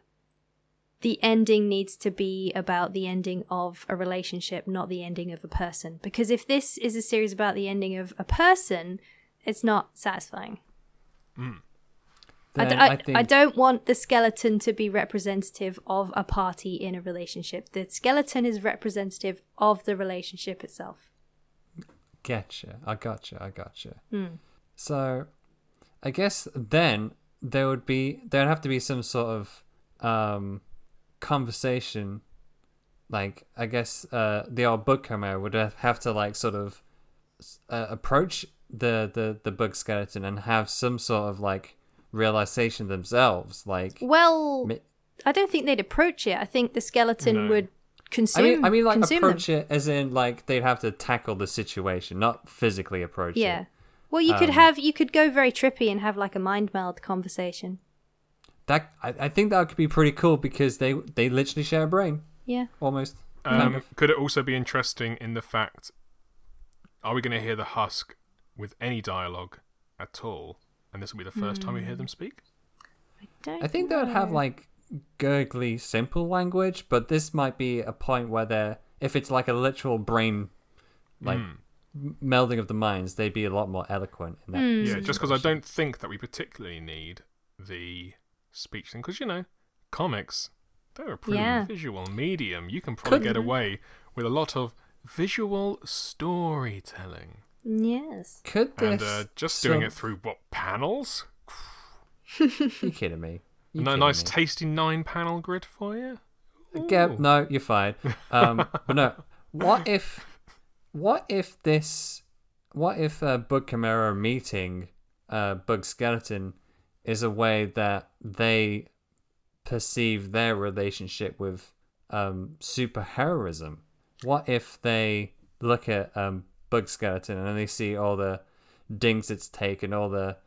the ending needs to be about the ending of a relationship, not the ending of a person. Because if this is a series about the ending of a person, it's not satisfying. I, d- I, I think I don't want the skeleton to be representative of a party in a relationship. The skeleton is representative of the relationship itself. Getcha. I gotcha. I gotcha. Hmm. So, I guess then there would be there would have to be some sort of um, conversation. Like I guess uh, the old Bug Chimera would have have to like sort of uh, approach the, the the bug skeleton and have some sort of like realization themselves. Like Well, mi- I don't think they'd approach it. I think the skeleton No. would I consume. mean, I mean, like approach them. it as in like they'd have to tackle the situation, not physically approach Yeah. it. Yeah. Well, you could Um, have you could go very trippy and have like a mind meld conversation. That I, I think that could be pretty cool because they they literally share a brain Yeah. almost. kind Um, of. could it also be interesting in the fact, are we going to hear the husk with any dialogue at all? And this will be the first time we hear them speak? Don't I think they would have like gurgly simple language, but this might be a point where they're if it's like a literal brain like Hmm. m- melding of the minds, they'd be a lot more eloquent in that. Hmm. Yeah, just because I don't think that we particularly need the speech thing. Because, you know, comics, they're a pretty Yeah. visual medium. You can probably get Couldn't- away with a lot of visual storytelling. Yes. Could this And uh, just doing it through, what, panels? You kidding me? You No, kidding nice me? tasty nine panel grid for you? Gab, no, you're fine. Um, but no, what if, what if this, what if uh, Bug Chimera meeting uh, Bug Skeleton is a way that they perceive their relationship with um, superheroism? What if they look at um, Bug Skeleton and they see all the dings it's taken, all the,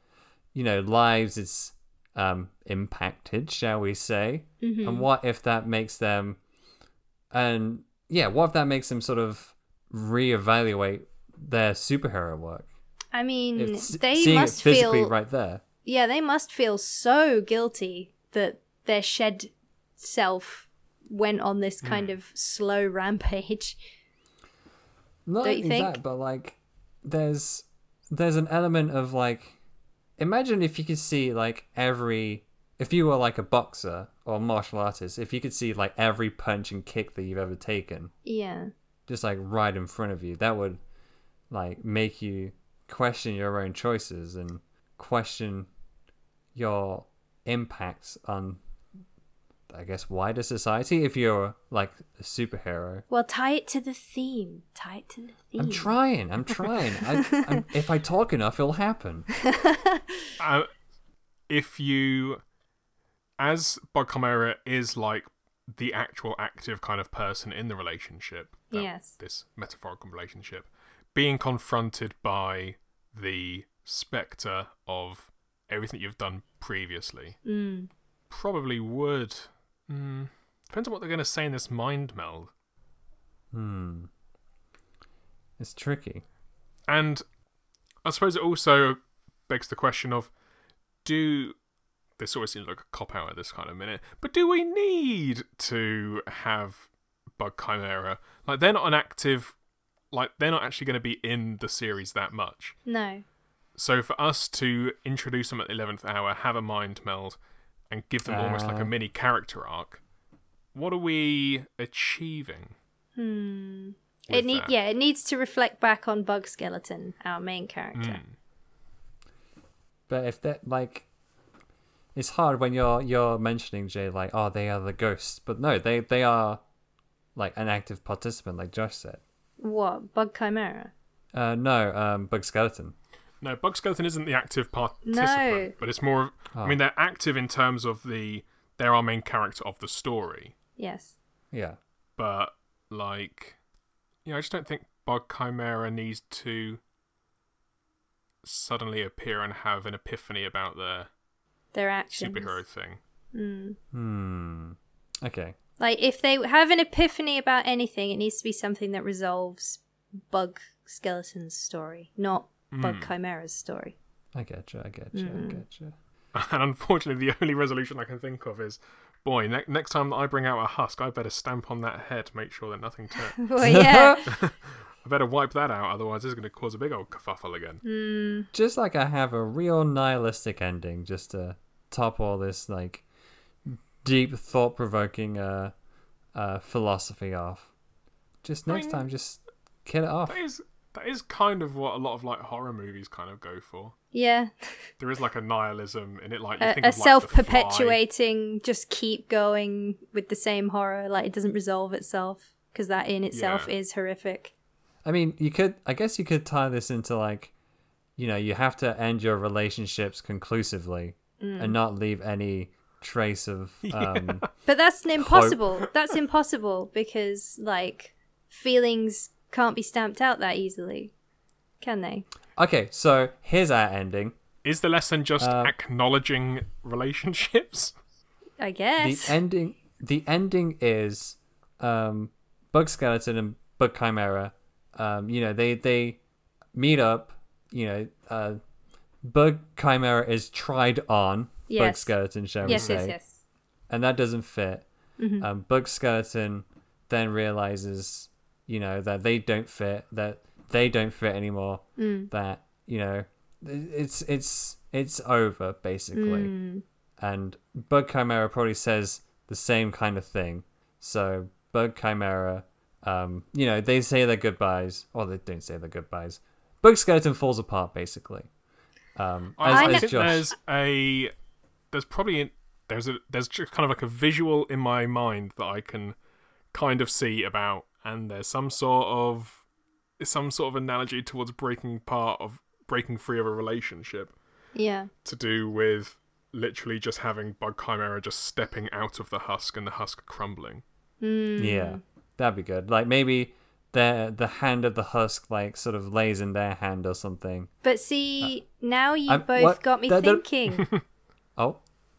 you know, lives it's um, impacted, shall we say? Mm-hmm. And what if that makes them, and yeah, what if that makes them sort of reevaluate their superhero work? I mean, If they must feel right there. yeah, they must feel so guilty that their shed self went on this Hmm. kind of slow rampage. Not Don't you think? that, but like, there's there's an element of like, imagine if you could see like every, if you were like a boxer or a martial artist, if you could see like every punch and kick that you've ever taken, Yeah. just like right in front of you, that would like make you question your own choices and question your impacts on I guess wider society if you're like a superhero. Well, tie it to the theme. Tie it to the theme. I'm trying. I'm trying. I, I'm, if I talk enough, it'll happen. Uh, if you, as Bug Chimera is like the actual active kind of person in the relationship, that- Yes. this metaphorical relationship, being confronted by the spectre of everything you've done previously, Mm. probably would. Mm, depends on what they're going to say in this mind meld. Hmm. It's tricky. And I suppose it also begs the question of do this always seems like a cop out at this kind of minute, but do we need to have Bug Chimera? Like they're not an active like they're not actually going to be in the series that much. No. So for us to introduce them at the eleventh hour, have a mind meld, and give them almost like a Uh. mini character arc, what are we achieving? Hmm. It need that? yeah, it needs to reflect back on Bug Skeleton, our main character. Mm. But if that like, it's hard when you're you're mentioning Jay like, oh, they are the ghosts, but no, they they are like an active participant, like Josh said. What Bug Chimera? Uh, no, um, Bug Skeleton. No, Bug Skeleton isn't the active participant, No. but it's more. Of, I Oh. mean, they're active in terms of the they're our main character of the story, Yes. Yeah. but like, you know, I just don't think Bug Chimera needs to suddenly appear and have an epiphany about their Their actions. superhero thing. Mm. Hmm. Okay. Like if they have an epiphany about anything, it needs to be something that resolves Bug Skeleton's story, not Bug Mm. Chimera's story. I get you. I get you. I get you. And unfortunately, the only resolution I can think of is, boy, ne- next time that I bring out a husk, I better stamp on that head, make sure that nothing turns. well, yeah. I better wipe that out, otherwise it's going to cause a big old kerfuffle again. mm. Just like I have a real nihilistic ending, just to top all this like deep, thought provoking uh, uh, philosophy off. Just next mean- time, just kill it off. That is that is kind of what a lot of like horror movies kind of go for. Yeah, There is like a nihilism in it, like you a, think a of, like, The Fly. self-perpetuating, just keep going with the same horror. Like it doesn't resolve itself because that in itself Yeah. is horrific. I mean, you could. I guess you could tie this into like, you know, you have to end your relationships conclusively and not leave any trace of. Um, But that's impossible. that's impossible because like feelings can't be stamped out that easily, can they? Okay, so here's our ending. Is the lesson just Uh, acknowledging relationships? I guess. The ending. The ending is, um, Bug Skeleton and Bug Chimera. Um, you know, they they meet up. You know, uh, Bug Chimera is tried on Bug Skeleton, shall yes, we yes, say? yes. and that doesn't fit. Mm-hmm. Um, Bug Skeleton then realizes, you know, that they don't fit, that they don't fit anymore, Mm. that you know, it's it's it's over basically. Mm. And Bug Chimera probably says the same kind of thing. So Bug Chimera, um, you know, they say their goodbyes, or they don't say their goodbyes. Bug Skeleton falls apart basically. Um, I, as, I as think Josh- there's a there's probably a, there's a there's just kind of like a visual in my mind that I can kind of see about, and there's some sort of some sort of analogy towards breaking part of breaking free of a relationship Yeah. to do with literally just having Bug Chimera just stepping out of the husk and the husk crumbling. Mm. Yeah, that'd be good. Like maybe the the hand of the husk like sort of lays in their hand or something. But see, now you've I'm- both what- got me the- the- thinking. Oh,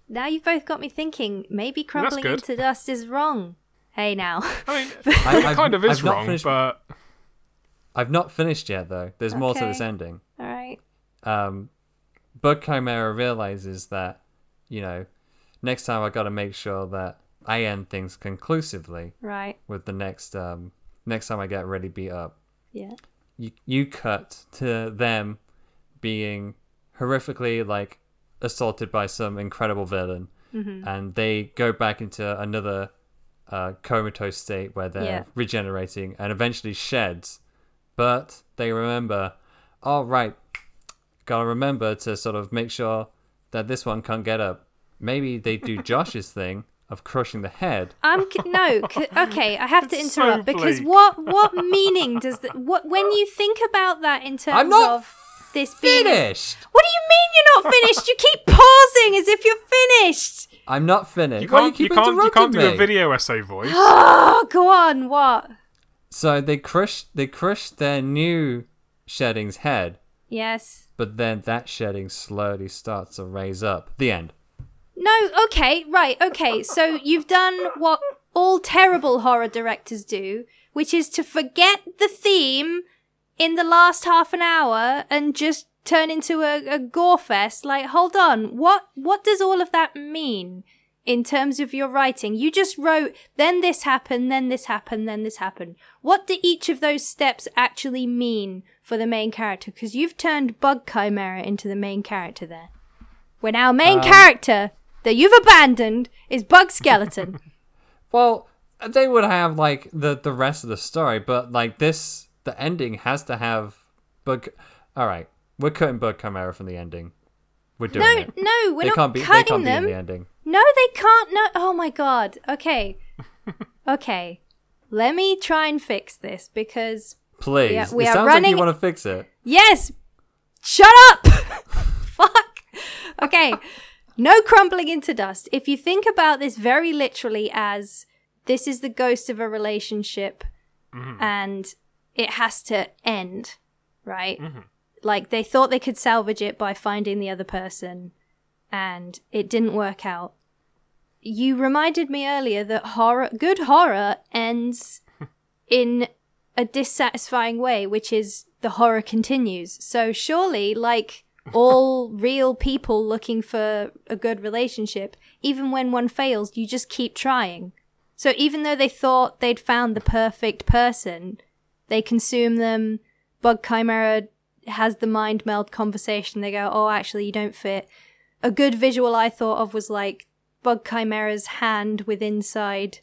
now you've both got me thinking. Maybe crumbling into dust is wrong. Hey, now. I mean, it kind of is I've wrong, finished- but I've not finished yet though. There's more to this ending. All right. Um, Bug Chimera realizes that you know next time I got to make sure that I end things conclusively Right. with the next um next time I get really beat up. Yeah. you you cut to them being horrifically like assaulted by some incredible villain and they go back into another uh, comatose state where they're Yeah. regenerating and eventually sheds but they remember oh right gotta remember to sort of make sure that this one can't get up maybe they do josh's thing of crushing the head I'm c- no. C- okay, I have to It's so interrupt because what what meaning does that? What when you think about that in terms i'm not of this being? finished what do you mean you're not finished? you keep pausing as if you're finished. I'm not finished you can't do you, you can't you can't do me? a video essay voice. Oh, go on. What? So they crush they crush their new shedding's head, Yes. but then that shedding slowly starts to raise up. The end. No, okay, right, okay. So you've done what all terrible horror directors do, which is to forget the theme in the last half an hour and just turn into a, a gore fest. Like, hold on, what what does all of that mean in terms of your writing? You just wrote, then this happened, then this happened, then this happened. What do each of those steps actually mean for the main character? Because you've turned Bug Chimera into the main character there. When our main um, character that you've abandoned is Bug Skeleton. Well, they would have like the the rest of the story, but like this, the ending has to have bug. All right, we're cutting Bird Chimera from the ending. We're doing no, it. no, we're they not can't be. They cutting can't them. be in the ending. No, they can't. No. Oh my god. Okay. okay. Let me try and fix this because Please. Yeah, we it are sounds like you want to fix it. yes. Shut up. Fuck. Okay. No crumbling into dust. If you think about this very literally as this is the ghost of a relationship mm-hmm. and it has to end, right? Mm-hmm. Like they thought they could salvage it by finding the other person and it didn't work out. You reminded me earlier that horror, good horror ends in a dissatisfying way, which is the horror continues. So surely, like all real people looking for a good relationship, even when one fails, you just keep trying. So even though they thought they'd found the perfect person, they consume them. Bug Chimera has the mind meld conversation. They go, "Oh, actually, you don't fit." a good visual I thought of was like Bug Chimera's hand with inside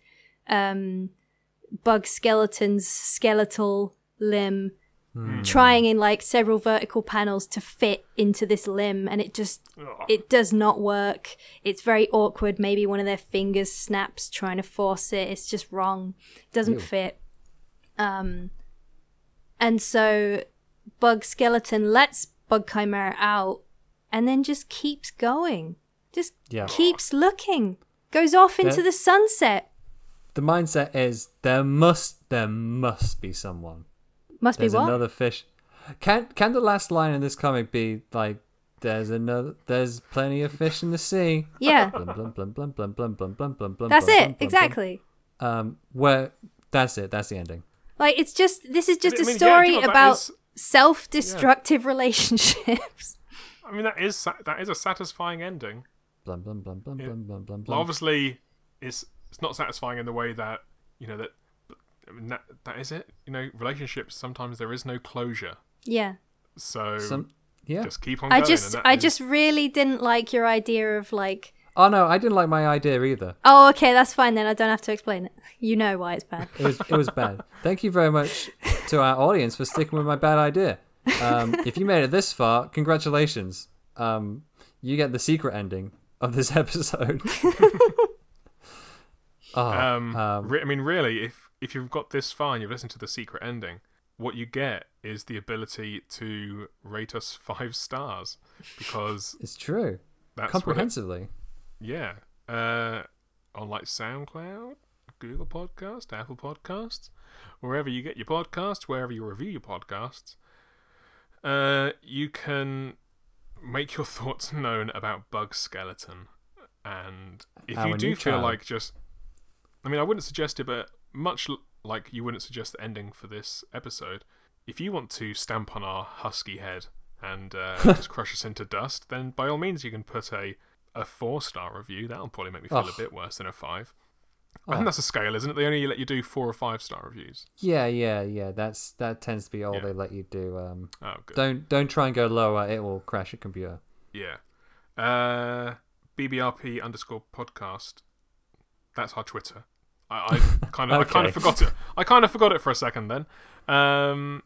um, Bug Skeleton's skeletal limb, trying in like several vertical panels to fit into this limb, and it just it does not work. It's very awkward. Maybe one of their fingers snaps trying to force it. It's just wrong. It doesn't Ew. fit. Um, and so Bug Skeleton lets Bug Chimera out and then just keeps going. Just yeah. keeps looking. Goes off into the sunset. The mindset is there must there must be someone. Must There's be what? another fish. Can can the last line in this comic be like there's another. There's plenty of fish in the sea. Yeah. That's it. Exactly. Um. Where. That's it. That's the ending. Like it's just. This is just I mean, a story yeah, about self-destructive relationships. I mean, that is that is a satisfying ending. Blum blum blum blum Yeah. blum blum blum blum. obviously, it's it's not satisfying in the way that you know that. I mean, that that is it. You know, relationships sometimes there is no closure. yeah. So Some yeah. just keep on. I going, just I is- just really didn't like your idea of like Oh no, I didn't like my idea either. Oh, okay, that's fine then. I don't have to explain it. You know why it's bad. It was it was bad. Thank you very much to our audience for sticking with my bad idea. Um, if you made it this far, congratulations. Um, you get the secret ending of this episode. oh, Um, um, re- I mean, really, if if you've got this far and you've listened to the secret ending, what you get is the ability to rate us five stars because it's true. that's what it- Comprehensively. Yeah, uh, on like SoundCloud, Google Podcast, Apple Podcasts, wherever you get your podcasts, wherever you review your podcasts, uh, you can make your thoughts known about Bug Skeleton. And if Our you do feel child. like just, I mean, I wouldn't suggest it, but much like you wouldn't suggest the ending for this episode, if you want to stamp on our husky head and uh, just crush us into dust, then by all means you can put a a four star review. That'll probably make me feel Ugh. a bit worse than a five. Oh. I think that's a scale, isn't it? They only let you do four or five star reviews. Yeah, yeah, yeah. That's that tends to be all Yeah. they let you do. Um, Oh, good. don't don't try and go lower; it will crash your computer. Yeah. Uh, BBRP underscore podcast. That's our Twitter. I, I kind of I kind of forgot it. I kind of forgot it for a second then. Um,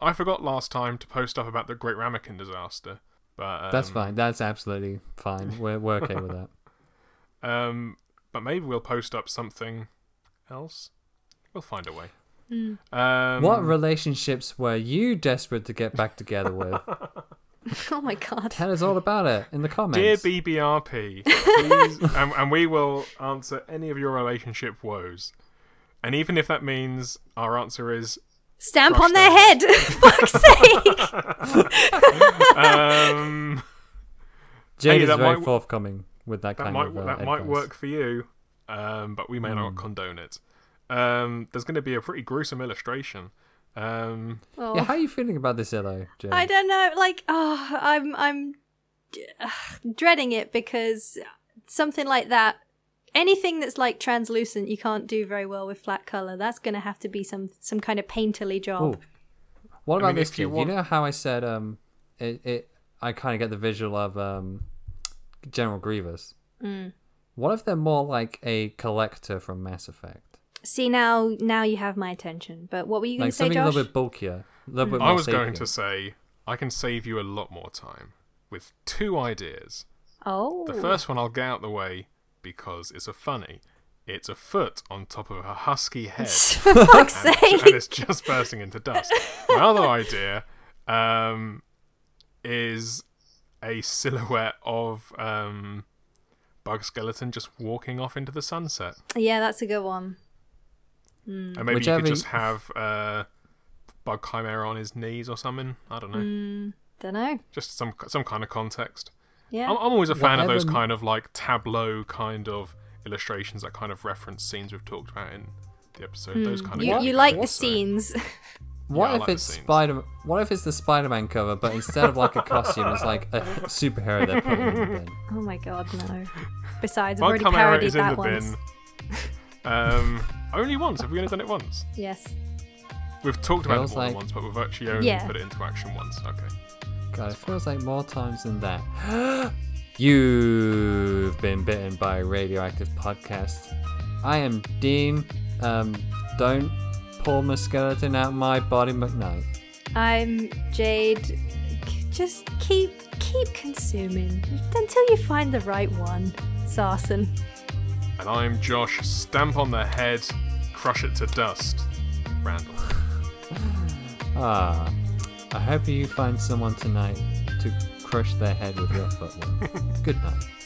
I forgot last time to post up about the Great Ramekin disaster. But um, That's fine. That's absolutely fine. We're we're okay with that. Um, but maybe we'll post up something else. We'll find a way. Um, what relationships were you desperate to get back together with? oh my god. Tell us all about it in the comments. Dear BBRP, please, and, and we will answer any of your relationship woes. And even if that means our answer is, Stamp Crush on their their head. Fuck's sake. um, Jade Hey, is very might- forthcoming with that, that kind might of uh, that might work for you, um, but we may not condone it. Um, there's going to be a pretty gruesome illustration. Um, Oh. Yeah, how are you feeling about this, Illo? Jade? I don't know. Like, oh, I'm I'm uh, dreading it because something like that, anything that's like translucent, you can't do very well with flat color. That's gonna have to be some some kind of painterly job. Ooh. What I about mean, this? you want- You know how I said um, it, it I kind of get the visual of um, General Grievous. Mm. What if they're more like a collector from Mass Effect? See now, now you have my attention. But what were you gonna Like say, something Josh? a little bit bulkier, a little bit more I was going to say I can save you a lot more time with two ideas. oh, The first one I'll get out the way because it's a funny. It's a foot on top of a husky head. for fuck's and, sake! and it's just bursting into dust. My other idea um, is a silhouette of um, Bug Skeleton just walking off into the sunset. Yeah, that's a good one. And maybe you could just have uh, Bug Chimera on his knees or something. I don't know. Mm, don't know. Just some some kind of context. Yeah. I'm, I'm always a fan of those kind of like tableau kind of illustrations that kind of reference scenes we've talked about in the episode. Those kind of Hmm. you get you like the so- scenes. What Yeah, if like it's scenes. Spider? What if it's the Spider-Man cover, but instead of like a costume, it's like a superhero they're putting in the bin? oh my god, no. Besides, I've already Chimera parodied is in that the once. bin. Um, only once. Have we only done it once? Yes. We've talked about Feels it more like- than once, but we've actually only Yeah. put it into action once. Okay. God, it feels like more times than that. You've been bitten by a radioactive podcast. I am Dean. Um, don't pull my skeleton out my body, McKnight. I'm Jade. C- Just keep keep consuming until you find the right one, Sarson. And I'm Josh. Stamp on the head, crush it to dust. Randall. Ah, I hope you find someone tonight to crush their head with your footwork. Good night.